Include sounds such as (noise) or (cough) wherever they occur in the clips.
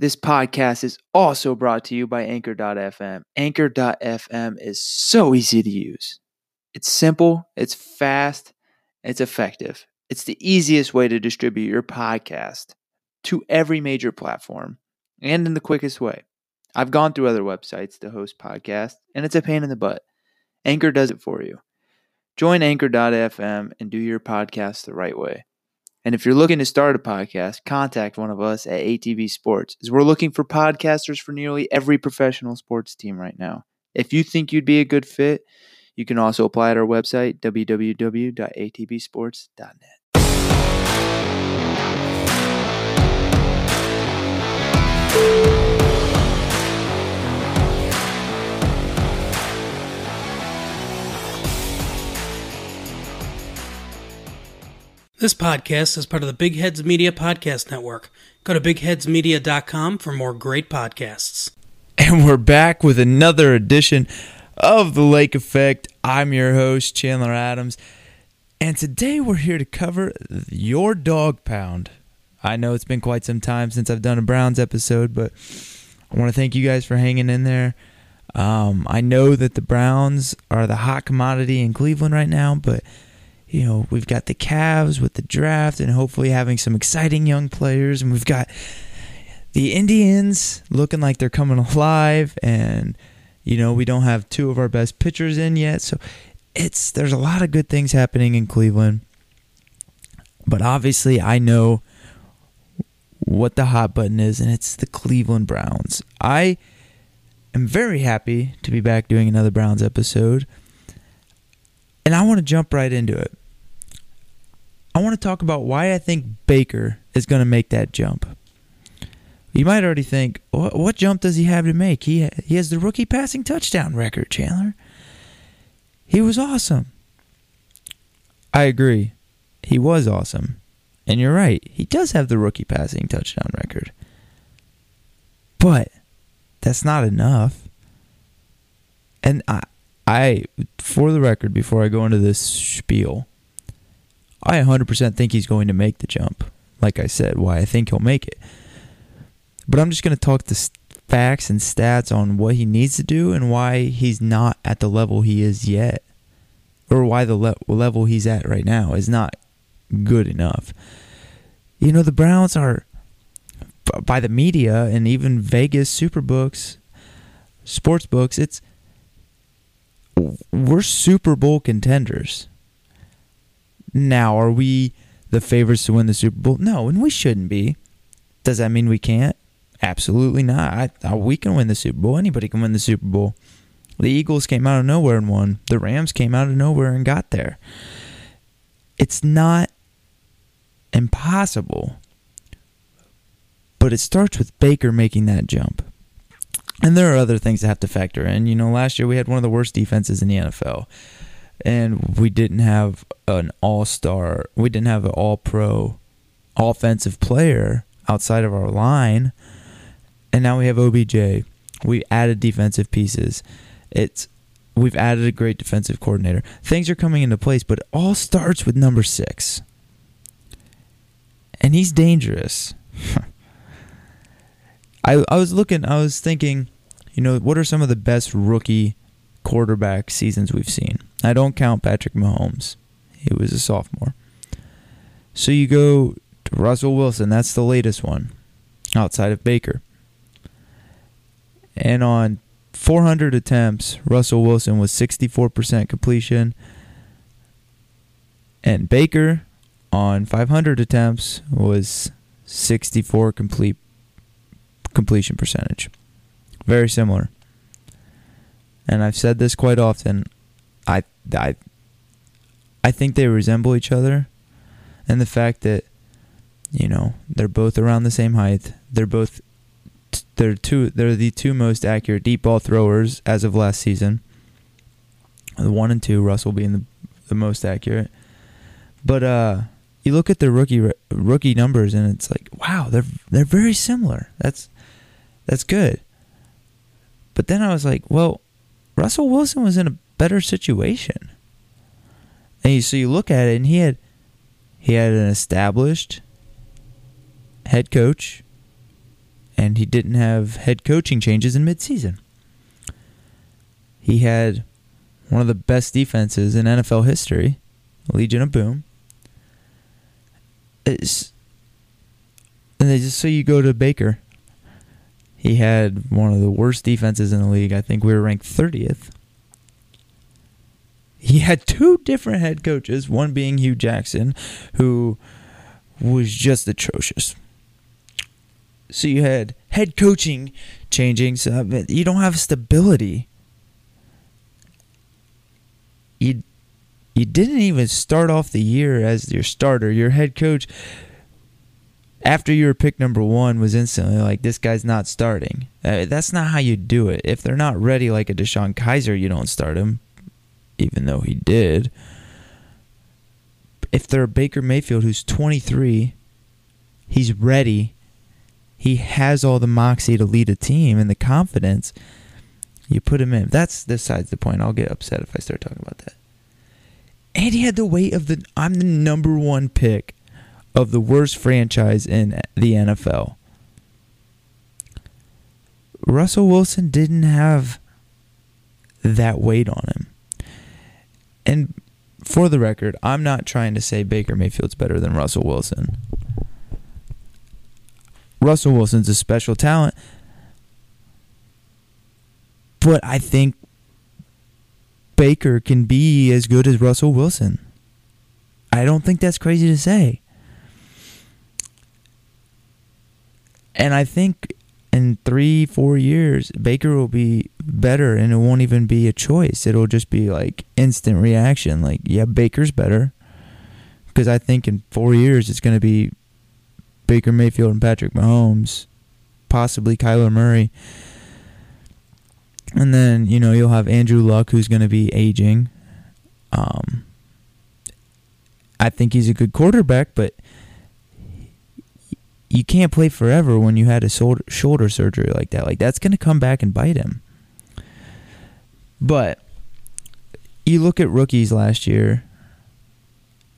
This podcast is also brought to you by Anchor.fm. Anchor.fm is so easy to use. It's simple, it's fast, it's effective. It's the easiest way to distribute your podcast to every major platform and in the quickest way. I've gone through other websites to host podcasts, and it's a pain in the butt. Anchor does it for you. Join Anchor.fm and do your podcast the right way. And if you're looking to start a podcast, contact one of us at ATB Sports, as we're looking for podcasters for nearly every professional sports team right now. If you think you'd be a good fit, you can also apply at our website, www.atbsports.net. This podcast is part of the Big Heads Media Podcast Network. Go to bigheadsmedia.com for more great podcasts. And we're back with another edition of The Lake Effect. I'm your host, Chandler Adams. And today we're here to cover your dog pound. I know it's been quite some time since I've done a Browns episode, but I want to thank you guys for hanging in there. Um, I know that the Browns are the hot commodity in Cleveland right now, but you know, we've got the Cavs with the draft and hopefully having some exciting young players. And we've got the Indians looking like they're coming (laughs) alive. And, you know, we don't have two of our best pitchers in yet. So it's, there's a lot of good things happening in Cleveland. But obviously, I know what the hot button is, and it's the Cleveland Browns. I am very happy to be back doing another Browns episode. And I want to jump right into it. I want to talk about why I think Baker is going to make that jump. You might already think, what, what jump does he have to make? He he has the rookie passing touchdown record, Chandler. He was awesome. I agree. He was awesome. And you're right. He does have the rookie passing touchdown record. But that's not enough. And I I for the record before I go into this spiel, I 100% think he's going to make the jump. Like I said, why I think he'll make it. But I'm just going to talk the facts and stats on what he needs to do and why he's not at the level he is yet. Or why the le- level he's at right now is not good enough. You know, the Browns are, by the media and even Vegas Superbooks, sports books, it's, we're Super Bowl contenders. Now, are we the favorites to win the Super Bowl? No, and we shouldn't be. Does that mean we can't? Absolutely not. I, I, we can win the Super Bowl. Anybody can win the Super Bowl. The Eagles came out of nowhere and won. The Rams came out of nowhere and got there. It's not impossible, but it starts with Baker making that jump. And there are other things that have to factor in. You know, last year we had one of the worst defenses in the NFL and we didn't have an all-star we didn't have an all-pro offensive player outside of our line. And now we have OBJ we added defensive pieces. It's we've added a great defensive coordinator. Things are coming into place but it all starts with number 6 and he's dangerous. (laughs) I I was looking I was thinking you know what are some of the best rookie quarterback seasons we've seen. I don't count Patrick Mahomes. He was a sophomore. So you go to Russell Wilson, that's the latest one outside of Baker. And on 400 attempts, Russell Wilson was 64% completion. And Baker on 500 attempts was 64 complete completion percentage. Very similar and I've said this quite often. I I I think they resemble each other, and the fact that you know they're both around the same height. They're both they're two they're the two most accurate deep ball throwers as of last season. The one and two, Russell being the the most accurate. But uh, you look at their rookie rookie numbers, and it's like, wow, they're they're very similar. That's that's good. But then I was like, well, Russell Wilson was in a better situation. And you, so you look at it, and he had he had an established head coach, and he didn't have head coaching changes in midseason. He had one of the best defenses in NFL history, Legion of Boom. It's, and they just so you go to Baker. He had one of the worst defenses in the league. I think we were ranked 30th. He had two different head coaches, one being Hue Jackson, who was just atrocious. So you had head coaching changing, so you don't have stability. You you didn't even start off the year as your starter. Your head coach, after you were picked number one, was instantly like, "This guy's not starting." Uh, that's not how you do it. If they're not ready, like a DeShone Kizer, you don't start him, even though he did. If they're Baker Mayfield who's 23, he's ready he has all the moxie to lead a team and the confidence. You put him in. That's besides the point. I'll get upset if I start talking about that. And he had the weight of the I'm the number one pick of the worst franchise in the NFL. Russell Wilson didn't have that weight on him. And for the record, I'm not trying to say Baker Mayfield's better than Russell Wilson. Russell Wilson's a special talent. But I think Baker can be as good as Russell Wilson. I don't think that's crazy to say. And I think in three, four years, Baker will be better and it won't even be a choice. It'll just be like instant reaction. Like, yeah, Baker's better. Because I think in four years, it's going to be Baker Mayfield and Patrick Mahomes, possibly Kyler Murray. And then, you know, you'll have Andrew Luck who's going to be aging. Um, I think he's a good quarterback, but you can't play forever when you had a shoulder, surgery like that. Like, that's going to come back and bite him. But you look at rookies last year,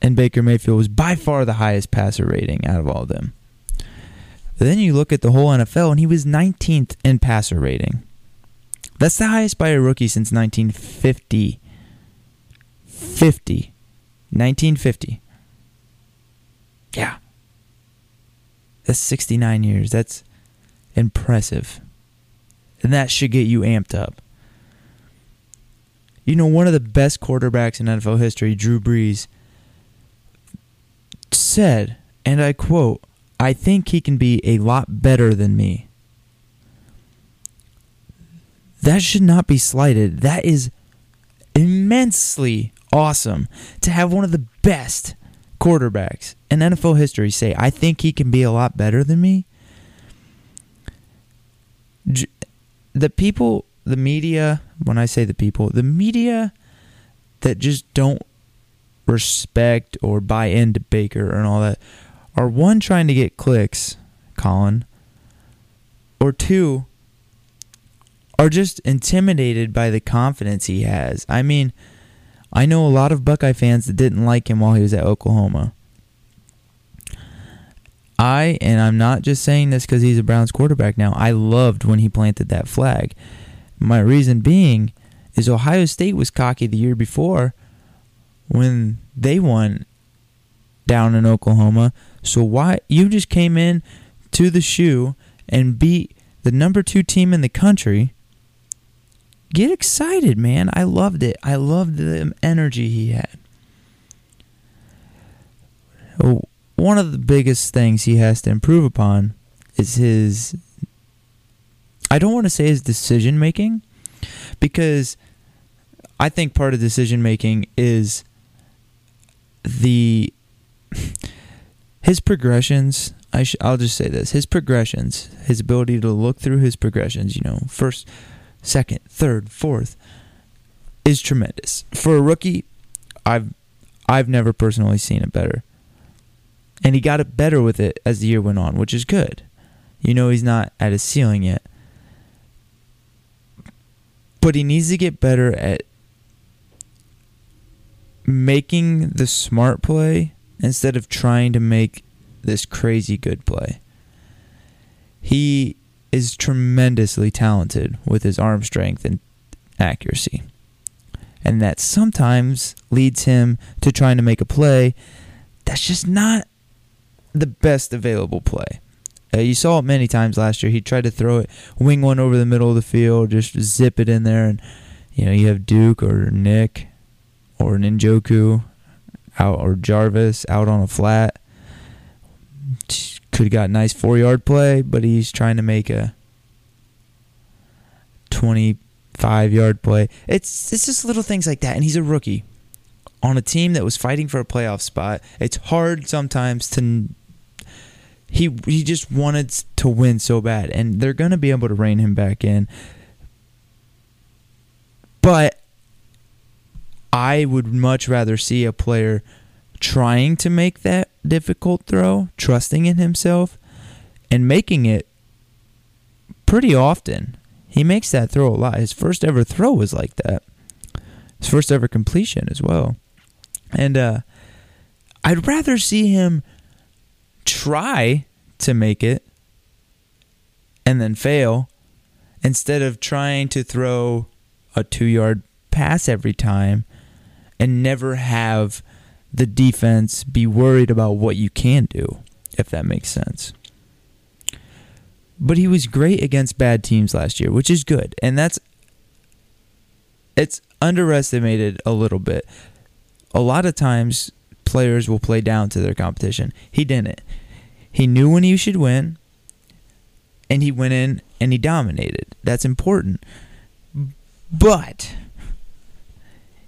and Baker Mayfield was by far the highest passer rating out of all of them. But then you look at the whole NFL, and he was 19th in passer rating. That's the highest by a rookie since 1950. 50. 1950. Yeah. That's 69 years. That's impressive. And that should get you amped up. You know, one of the best quarterbacks in NFL history, Drew Brees, said, and I quote, I think he can be a lot better than me. That should not be slighted. That is immensely awesome to have one of the best quarterbacks in NFL history say, I think he can be a lot better than me. The people, the media, when I say the people, the media that just don't respect or buy into Baker and all that are one trying to get clicks, Colin, or two are just intimidated by the confidence he has. I mean, I know a lot of Buckeye fans that didn't like him while he was at Oklahoma. I, and I'm not just saying this because he's a Browns quarterback now, I loved when he planted that flag. My reason being is Ohio State was cocky the year before when they won down in Oklahoma so why you just came in to the shoe and beat the number two team in the country? Get excited, man. I loved it. I loved the energy he had. One of the biggest things he has to improve upon is his I don't want to say his decision making because I think part of decision making is the his progressions I sh- I'll just say this his progressions his ability to look through his progressions you know first second third fourth is tremendous. For a rookie I've I've never personally seen it better. And he got it better with it as the year went on which is good. You know he's not at his ceiling yet. But he needs to get better at making the smart play instead of trying to make this crazy good play. He is tremendously talented with his arm strength and accuracy. And that sometimes leads him to trying to make a play that's just not the best available play. Uh, you saw it many times last year. He tried to throw it, wing one over the middle of the field, just zip it in there, and you know you have Duke or Nick or Njoku out or Jarvis out on a flat. Could have got a nice four yard play, but he's trying to make a twenty five yard play. It's it's just little things like that, and he's a rookie on a team that was fighting for a playoff spot. It's hard sometimes to he he just wanted to win so bad, and they're gonna be able to rein him back in. But I would much rather see a player trying to make that difficult throw, trusting in himself, and making it pretty often. He makes that throw a lot. His first ever throw was like that. His first ever completion as well. And uh, I'd rather see him try to make it and then fail instead of trying to throw a two yard pass every time and never have the defense be worried about what you can do, if that makes sense. But he was great against bad teams last year, which is good. And that's it's underestimated a little bit a lot of times players will play down to their competition. He didn't. He knew when he should win, and he went in and he dominated. That's important. But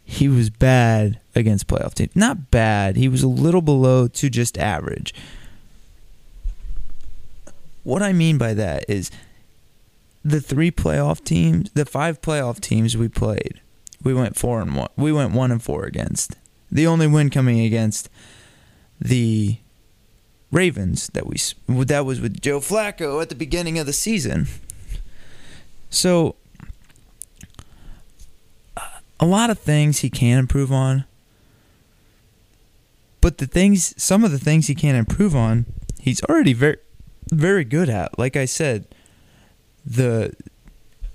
he was bad against playoff teams. Not bad. He was a little below to just average. What I mean by that is the three playoff teams, the five playoff teams we played, we went four and one. We went one and four against. The only win coming against the Ravens that we that was with Joe Flacco at the beginning of the season. So a lot of things he can improve on. But the things some of the things he can improve on, he's already very very good at. Like I said, the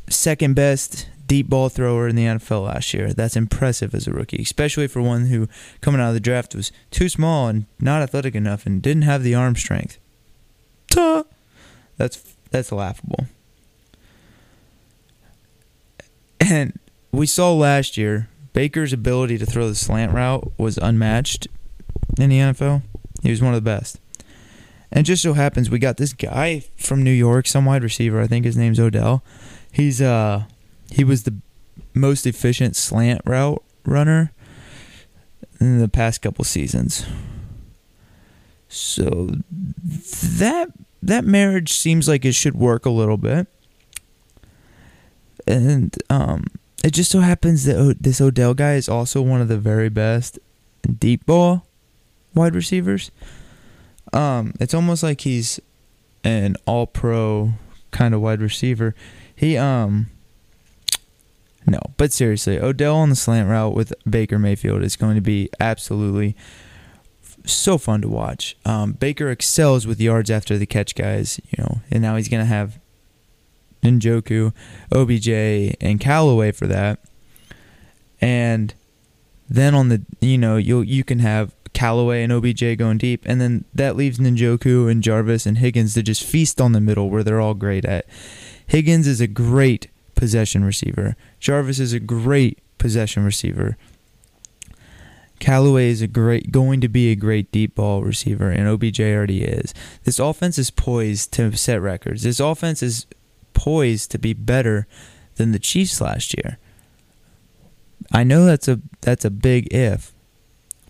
second best deep ball thrower in the NFL last year. That's impressive as a rookie, especially for one who, coming out of the draft, was too small and not athletic enough and didn't have the arm strength. Tuh. That's that's laughable. And we saw last year Baker's ability to throw the slant route was unmatched in the NFL. He was one of the best. And just so happens we got this guy from New York, some wide receiver, I think his name's Odell. He's uh he was the most efficient slant route runner in the past couple seasons. So that that marriage seems like it should work a little bit. And um, it just so happens that this Odell guy is also one of the very best deep ball wide receivers. Um, it's almost like he's an all pro kind of wide receiver. He um no, but seriously, Odell on the slant route with Baker Mayfield is going to be absolutely so fun to watch. Um, Baker excels with yards after the catch guys, you know, and now he's going to have Njoku, OBJ, and Callaway for that. And then on the, you know, you you can have Callaway and OBJ going deep, and then that leaves Njoku and Jarvis and Higgins to just feast on the middle where they're all great at. Higgins is a great possession receiver. Jarvis is a great possession receiver. Callaway is a great going to be a great deep ball receiver and OBJ already is. This offense is poised to set records. This offense is poised to be better than the Chiefs last year. I know that's a that's a big if,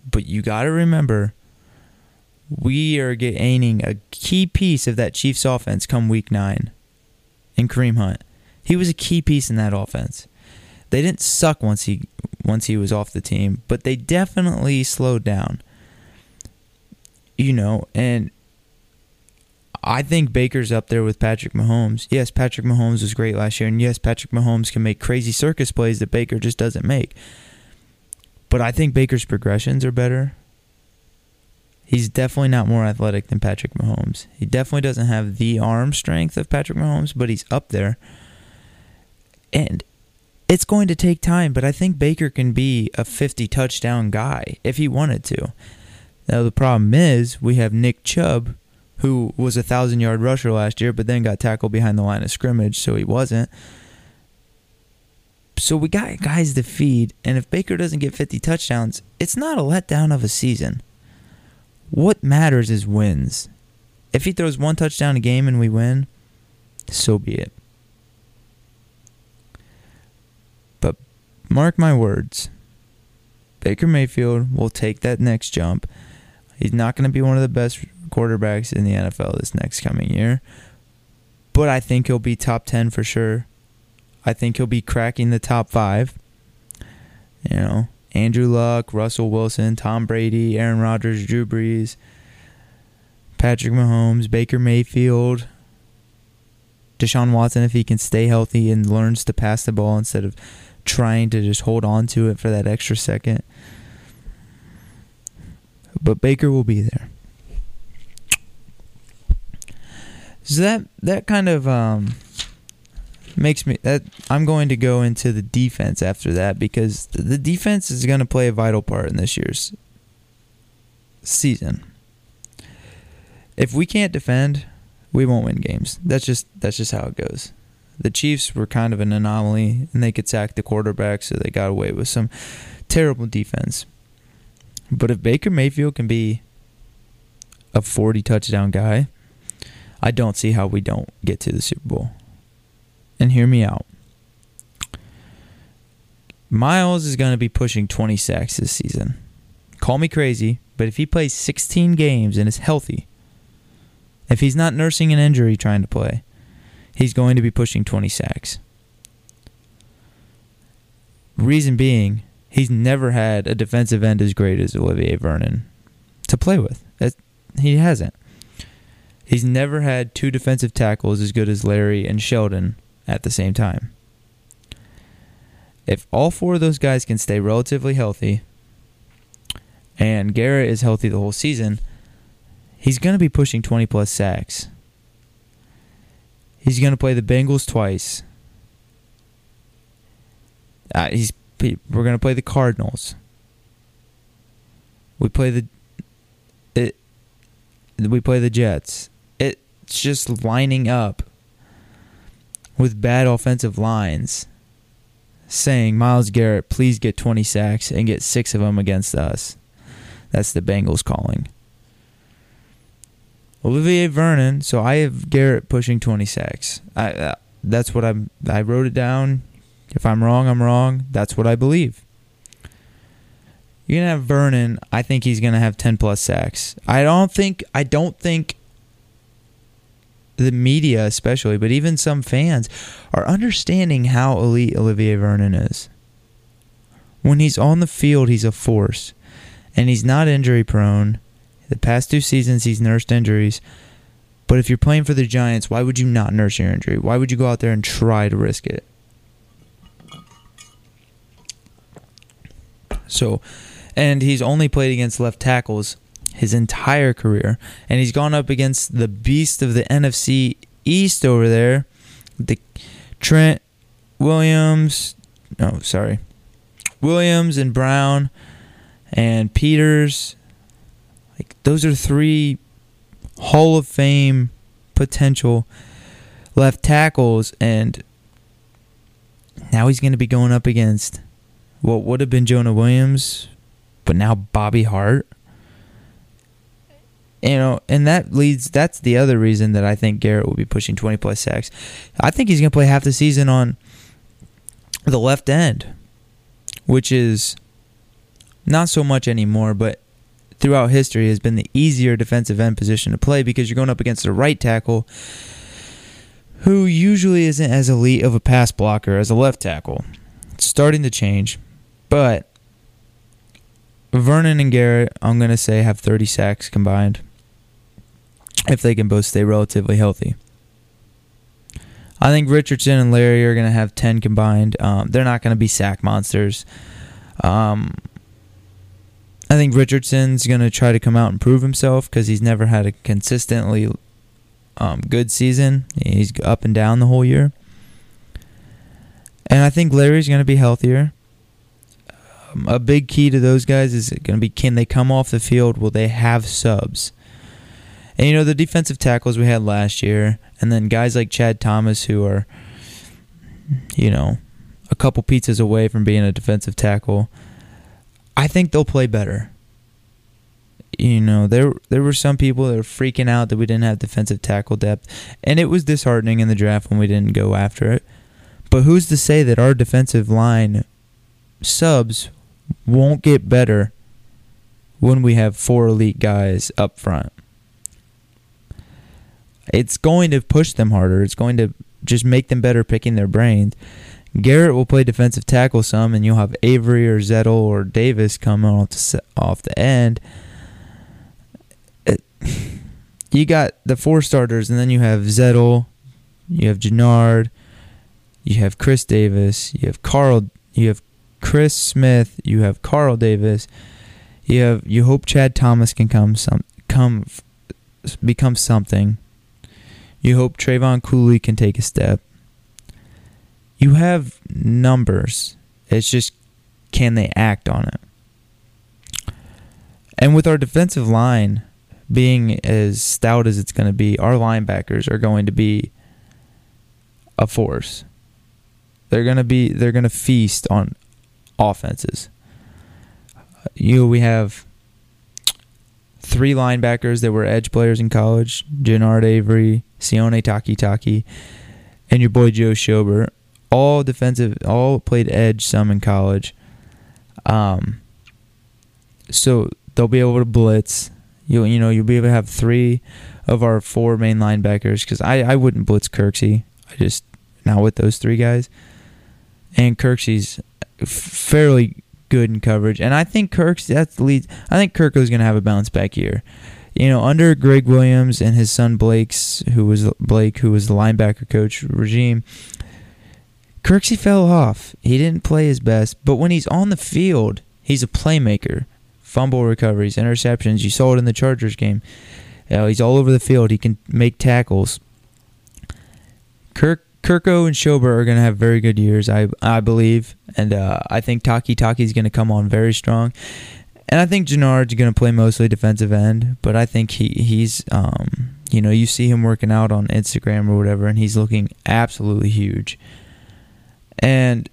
but you got to remember we are gaining a key piece of that Chiefs offense come week 9 in Kareem Hunt. He was a key piece in that offense. They didn't suck once he once he was off the team, but they definitely slowed down. You know, and I think Baker's up there with Patrick Mahomes. Yes, Patrick Mahomes was great last year, and yes, Patrick Mahomes can make crazy circus plays that Baker just doesn't make. But I think Baker's progressions are better. He's definitely not more athletic than Patrick Mahomes. He definitely doesn't have the arm strength of Patrick Mahomes, but he's up there. And it's going to take time, but I think Baker can be a 50 touchdown guy if he wanted to. Now, the problem is we have Nick Chubb, who was a 1,000 yard rusher last year, but then got tackled behind the line of scrimmage, so he wasn't. So we got guys to feed, and if Baker doesn't get 50 touchdowns, it's not a letdown of a season. What matters is wins. If he throws one touchdown a game and we win, so be it. But mark my words Baker Mayfield will take that next jump. He's not going to be one of the best quarterbacks in the NFL this next coming year, but I think he'll be top 10 for sure. I think he'll be cracking the top five. You know, Andrew Luck, Russell Wilson, Tom Brady, Aaron Rodgers, Drew Brees, Patrick Mahomes, Baker Mayfield, Deshaun Watson if he can stay healthy and learns to pass the ball instead of trying to just hold on to it for that extra second. But Baker will be there. So that that kind of um, makes me that I'm going to go into the defense after that because the defense is going to play a vital part in this year's season. If we can't defend, we won't win games. That's just that's just how it goes. The Chiefs were kind of an anomaly and they could sack the quarterback so they got away with some terrible defense. But if Baker Mayfield can be a 40 touchdown guy, I don't see how we don't get to the Super Bowl and hear me out. Myles is going to be pushing 20 sacks this season. Call me crazy, but if he plays 16 games and is healthy, if he's not nursing an injury trying to play, he's going to be pushing 20 sacks. Reason being, he's never had a defensive end as great as Olivier Vernon to play with. he hasn't. He's never had two defensive tackles as good as Larry and Sheldon at the same time. If all four of those guys can stay relatively healthy and Garrett is healthy the whole season, he's going to be pushing 20 plus sacks. He's going to play the Bengals twice. Uh, he's we're going to play the Cardinals. We play the it we play the Jets. It's just lining up with bad offensive lines saying, Myles Garrett, please get 20 sacks and get six of them against us. That's the Bengals calling. Olivier Vernon, so I have Garrett pushing 20 sacks. I, uh, that's what I'm. I wrote it down. If I'm wrong, I'm wrong. That's what I believe. You're gonna have Vernon. I think he's gonna have 10 plus sacks. I don't think. I don't think the media especially, but even some fans are understanding how elite Olivier Vernon is. When he's on the field, he's a force. And he's not injury prone. The past two seasons he's nursed injuries. But if you're playing for the Giants, why would you not nurse your injury? Why would you go out there and try to risk it? So, and he's only played against left tackles his entire career. And he's gone up against the beast of the NFC East over there, the Trent Williams. No, sorry, Williams and Brown and Peters. Like those are three Hall of Fame potential left tackles, and now he's going to be going up against what would have been Jonah Williams, but now Bobby Hart you know, and that leads. That's the other reason that I think Garrett will be pushing 20 plus sacks. I think he's going to play half the season on the left end, which is not so much anymore, but throughout history has been the easier defensive end position to play because you're going up against a right tackle who usually isn't as elite of a pass blocker as a left tackle. It's starting to change, but Vernon and Garrett, I'm going to say, have 30 sacks combined if they can both stay relatively healthy. I think Richardson and Larry are going to have 10 combined. Um, they're not going to be sack monsters. Um, I think Richardson's going to try to come out and prove himself because he's never had a consistently um, good season. He's up and down the whole year. And I think Larry's going to be healthier. Um, a big key to those guys is going to be can they come off the field? Will they have subs? And you know, the defensive tackles we had last year, and then guys like Chad Thomas who are, you know, a couple pizzas away from being a defensive tackle. I think they'll play better. You know, there there were some people that were freaking out that we didn't have defensive tackle depth, and it was disheartening in the draft when we didn't go after it. But who's to say that our defensive line subs won't get better when we have four elite guys up front? It's going to push them harder. It's going to just make them better picking their brains. Garrett will play defensive tackle some, and you'll have Avery or Zettel or Davis coming off the, off the end. It, (sighs) you got the four starters, and then you have Zettel, you have Genard, you have Chris Davis, you have Carl, you have Chris Smith, you have Carl Davis, you have you hope Chad Thomas can come some come become something. You hope Trevon Coley can take a step you have numbers. It's just can they act on it? And with our defensive line being as stout as it's going to be, our linebackers are going to be a force. They're going to be they're going to feast on offenses. You know, we have three linebackers that were edge players in college: Genard Avery, Sione Takitaki, and your boy Joe Schobert all defensive, all played edge some in college. Um, so they'll be able to blitz. You you know you'll be able to have three of our four main linebackers because I I wouldn't blitz Kirksey. I just not with those three guys. And Kirksey's fairly good in coverage, and I think Kirk's that's the lead. I think Kirko's gonna have a bounce back year. You know, under Gregg Williams and his son Blake's, who was Blake, who was the linebacker coach regime, Kirksey fell off. He didn't play his best, but when he's on the field, he's a playmaker. Fumble recoveries, interceptions. You saw it in the Chargers game. You know, he's all over the field. He can make tackles. Kirk Kirko and Schobert are going to have very good years, I I believe, and uh, I think Takitaki is going to come on very strong, and I think Genard's going to play mostly defensive end, but I think he he's um you know you see him working out on Instagram or whatever, and he's looking absolutely huge. And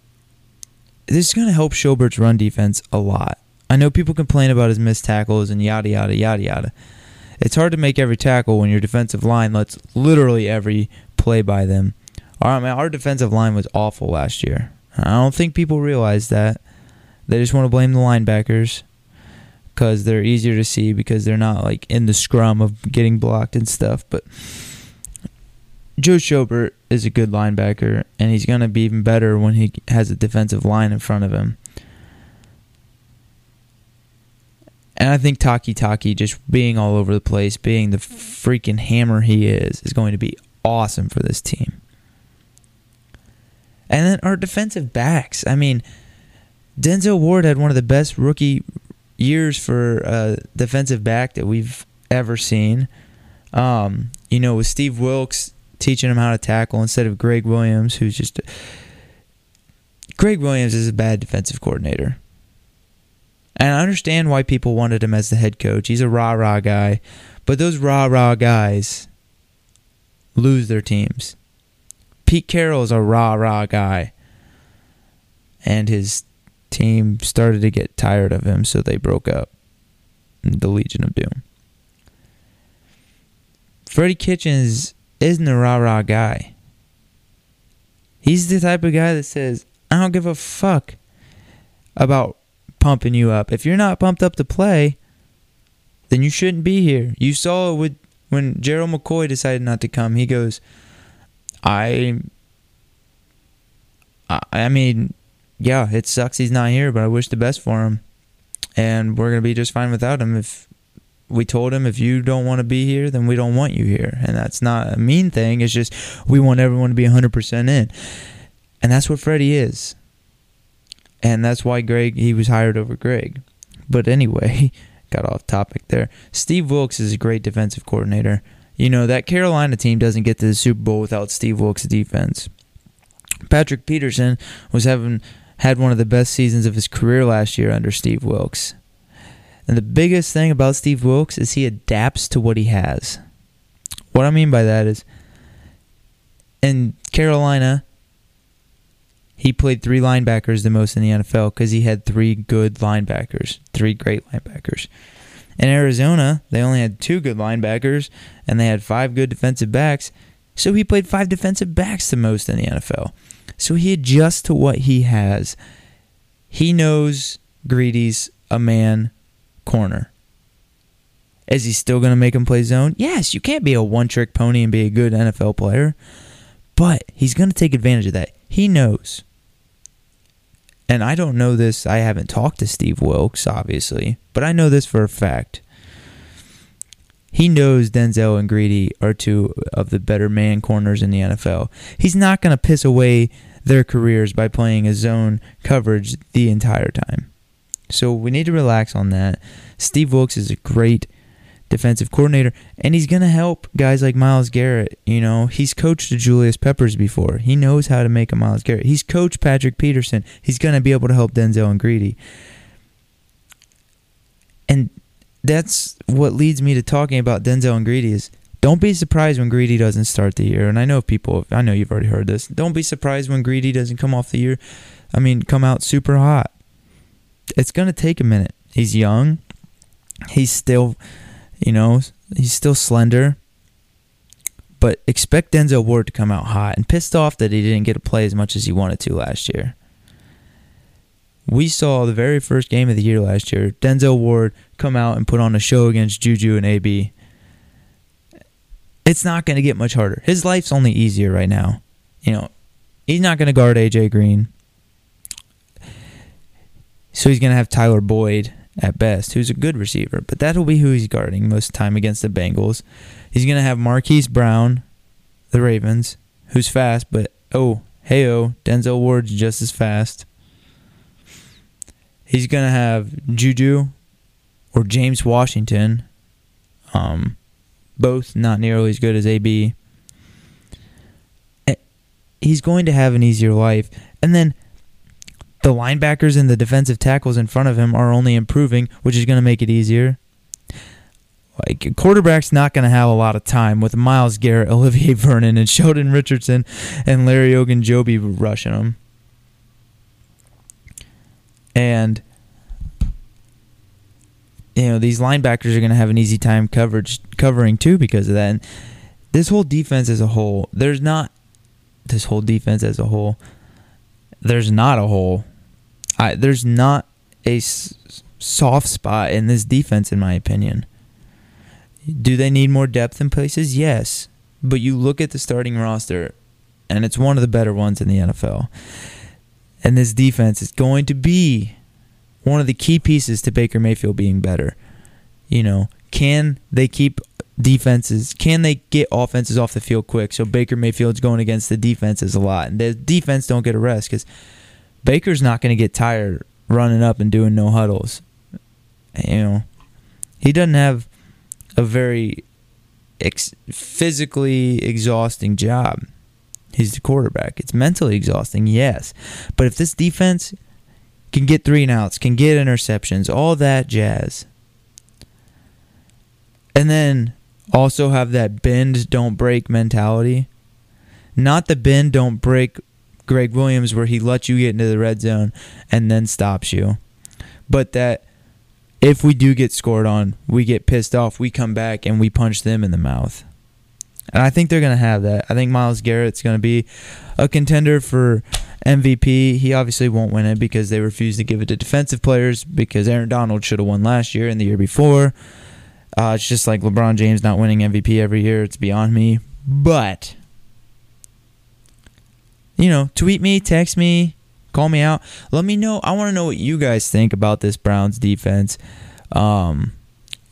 this is going to help Schobert's run defense a lot. I know people complain about his missed tackles and yada, yada, yada, yada. It's hard to make every tackle when your defensive line lets literally every play by them. Our, our defensive line was awful last year. I don't think people realize that. They just want to blame the linebackers because they're easier to see because they're not like in the scrum of getting blocked and stuff. But Joe Schobert is a good linebacker, and he's going to be even better when he has a defensive line in front of him. And I think Takitaki just being all over the place, being the freaking hammer he is, is going to be awesome for this team. And then our defensive backs. I mean, Denzel Ward had one of the best rookie years for a defensive back that we've ever seen. Um, you know, with Steve Wilks teaching him how to tackle instead of Gregg Williams, who's just. Gregg Williams is a bad defensive coordinator. And I understand why people wanted him as the head coach. He's a rah rah guy. But those rah rah guys lose their teams. Pete Carroll is a rah rah guy. And his team started to get tired of him, so they broke up. The Legion of Doom. Freddie Kitchens isn't a rah rah guy. He's the type of guy that says, I don't give a fuck about pumping you up. If you're not pumped up to play, then you shouldn't be here. You saw it with when Gerald McCoy decided not to come. He goes, I I mean, yeah, it sucks he's not here, but I wish the best for him. And we're gonna be just fine without him if we told him if you don't want to be here, then we don't want you here. And that's not a mean thing. It's just we want everyone to be 100% in. And that's what Freddie is. And that's why Gregg, he was hired over Gregg. But anyway, (laughs) got off topic there. Steve Wilks is a great defensive coordinator. You know, that Carolina team doesn't get to the Super Bowl without Steve Wilks' defense. Patrick Peterson was having had one of the best seasons of his career last year under Steve Wilks. And the biggest thing about Steve Wilks is he adapts to what he has. What I mean by that is in Carolina, he played three linebackers the most in the NFL because he had three good linebackers, three great linebackers. In Arizona, they only had two good linebackers and they had five good defensive backs. So he played five defensive backs the most in the NFL. So he adjusts to what he has. He knows Greedy's a man corner. Is he still going to make him play zone? Yes, you can't be a one trick pony and be a good NFL player. But he's going to take advantage of that. He knows. And I don't know this, I haven't talked to Steve Wilks, obviously, but I know this for a fact. He knows Denzel and Greedy are two of the better man corners in the NFL. He's not going to piss away their careers by playing a zone coverage the entire time. So we need to relax on that. Steve Wilks is a great defensive coordinator, and he's going to help guys like Myles Garrett. You know, he's coached Julius Peppers before. He knows how to make a Myles Garrett. He's coached Patrick Peterson. He's going to be able to help Denzel and Greedy. And that's what leads me to talking about Denzel and Greedy is don't be surprised when Greedy doesn't start the year. And I know people, I know you've already heard this. Don't be surprised when Greedy doesn't come off the year. I mean, come out super hot. It's going to take a minute. He's young. He's still you know, he's still slender. But expect Denzel Ward to come out hot and pissed off that he didn't get to play as much as he wanted to last year. We saw the very first game of the year last year, Denzel Ward come out and put on a show against Juju and AB. It's not going to get much harder. His life's only easier right now. You know, he's not going to guard AJ Green. So he's going to have Tyler Boyd at best, who's a good receiver, but that'll be who he's guarding most of the time against the Bengals. He's going to have Marquise Brown, the Ravens, who's fast, but oh, hey oh, Denzel Ward's just as fast. He's going to have Juju or James Washington, um, both not nearly as good as AB. Eh, he's going to have an easier life. And then the linebackers and the defensive tackles in front of him are only improving, which is going to make it easier. Like quarterback's not going to have a lot of time with Myles Garrett, (laughs) Olivier Vernon, and Sheldon Richardson and Larry Ogunjobi rushing him. And you know these linebackers are going to have an easy time coverage covering too because of that. And this whole defense as a whole, there's not this whole defense as a whole there's not a hole. I, there's not a s- soft spot in this defense, in my opinion. Do they need more depth in places? Yes. But you look at the starting roster, and it's one of the better ones in the NFL. And this defense is going to be one of the key pieces to Baker Mayfield being better. You know, can they keep defenses. Can they get offenses off the field quick? So baker mayfield's going against the defenses a lot. And the defense don't get a rest because baker's not going to get tired running up and doing no huddles. You know he doesn't have a very ex- physically exhausting job. He's the quarterback. It's mentally exhausting yes. But if this defense can get three and outs can get interceptions all that jazz. And then also have that bend don't break mentality. Not the bend don't break Gregg Williams where he lets you get into the red zone and then stops you. But that if we do get scored on, we get pissed off, we come back and we punch them in the mouth. And I think they're going to have that. I think Myles Garrett's going to be a contender for MVP. He obviously won't win it because they refuse to give it to defensive players because Aaron Donald should have won last year and the year before. Uh, it's just like LeBron James not winning MVP every year. It's beyond me. But, you know, tweet me, text me, call me out. Let me know. I want to know what you guys think about this Browns defense. Um,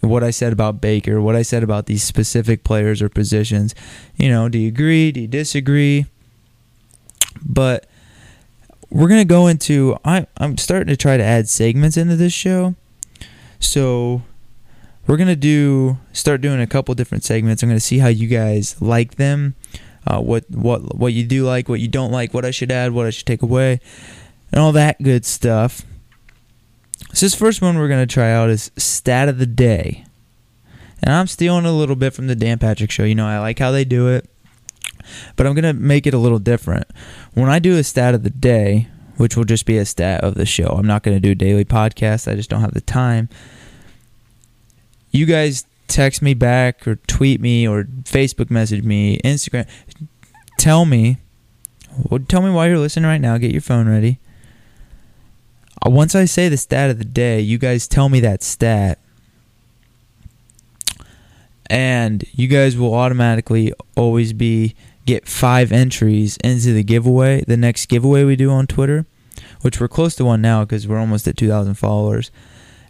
what I said about Baker, what I said about these specific players or positions. You know, do you agree? Do you disagree? But we're gonna go into. I I'm starting to try to add segments into this show So we're gonna do start doing a couple different segments. I'm gonna see how you guys like them, uh, what what what you do like, what you don't like, what I should add, what I should take away, and all that good stuff. So this first one we're gonna try out is stat of the day, and I'm stealing a little bit from the Dan Patrick Show. You know I like how they do it, but I'm gonna make it a little different. When I do a stat of the day, which will just be a stat of the show, I'm not gonna do a daily podcast. I just don't have the time you guys text me back or tweet me or Facebook message me, Instagram, tell me, tell me why you're listening right now. Get your phone ready. Uh, once I say the stat of the day, you guys tell me that stat. And you guys will automatically always be get five entries into the giveaway, the next giveaway we do on Twitter, which we're close to one now because we're almost at 2,000 followers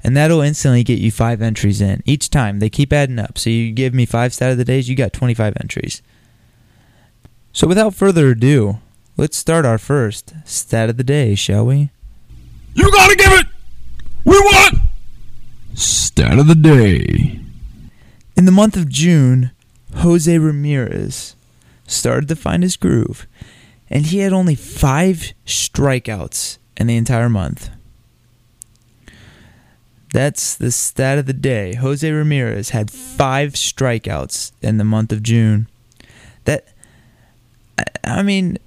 and that'll instantly get you five entries in each time. They keep adding up. So you give me five stat of the days, you got 25 entries. So without further ado, let's start our first stat of the day, shall we? You gotta give it! We want! Stat of the day. In the month of June, Jose Ramirez started to find his groove, and he had only five strikeouts in the entire month. That's the stat of the day. Jose Ramirez had five strikeouts in the month of June. That, I mean,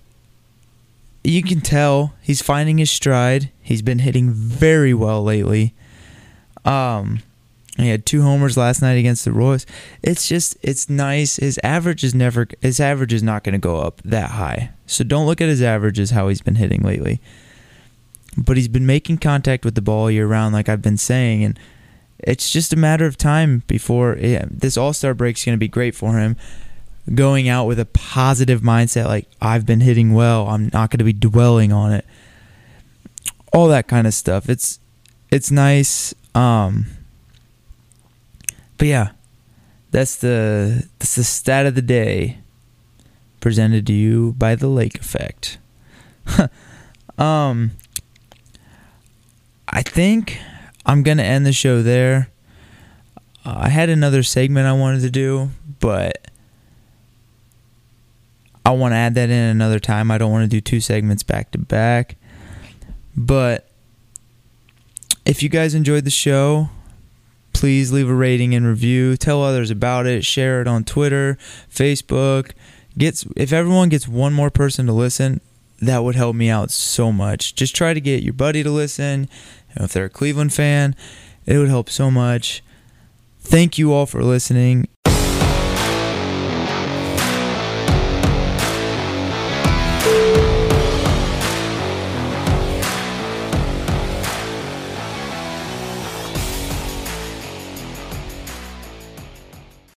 you can tell he's finding his stride. He's been hitting very well lately. Um, he had two homers last night against the Royals. It's just it's nice. His average is never his average is not going to go up that high. So don't look at his averages how he's been hitting lately but he's been making contact with the ball year round, like I've been saying, and it's just a matter of time before this All Star break is going to be great for him. Going out with a positive mindset, like I've been hitting well, I'm not going to be dwelling on it. All that kind of stuff. It's it's nice. Um, but yeah, that's the that's the stat of the day, presented to you by the Lake Effect. (laughs) um, I think I'm going to end the show there. Uh, I had another segment I wanted to do, but I want to add that in another time. I don't want to do two segments back to back. But if you guys enjoyed the show, please leave a rating and review. Tell others about it. Share it on Twitter, Facebook. Gets if everyone gets one more person to listen, that would help me out so much. Just try to get your buddy to listen. If they're a Cleveland fan, it would help so much. Thank you all for listening.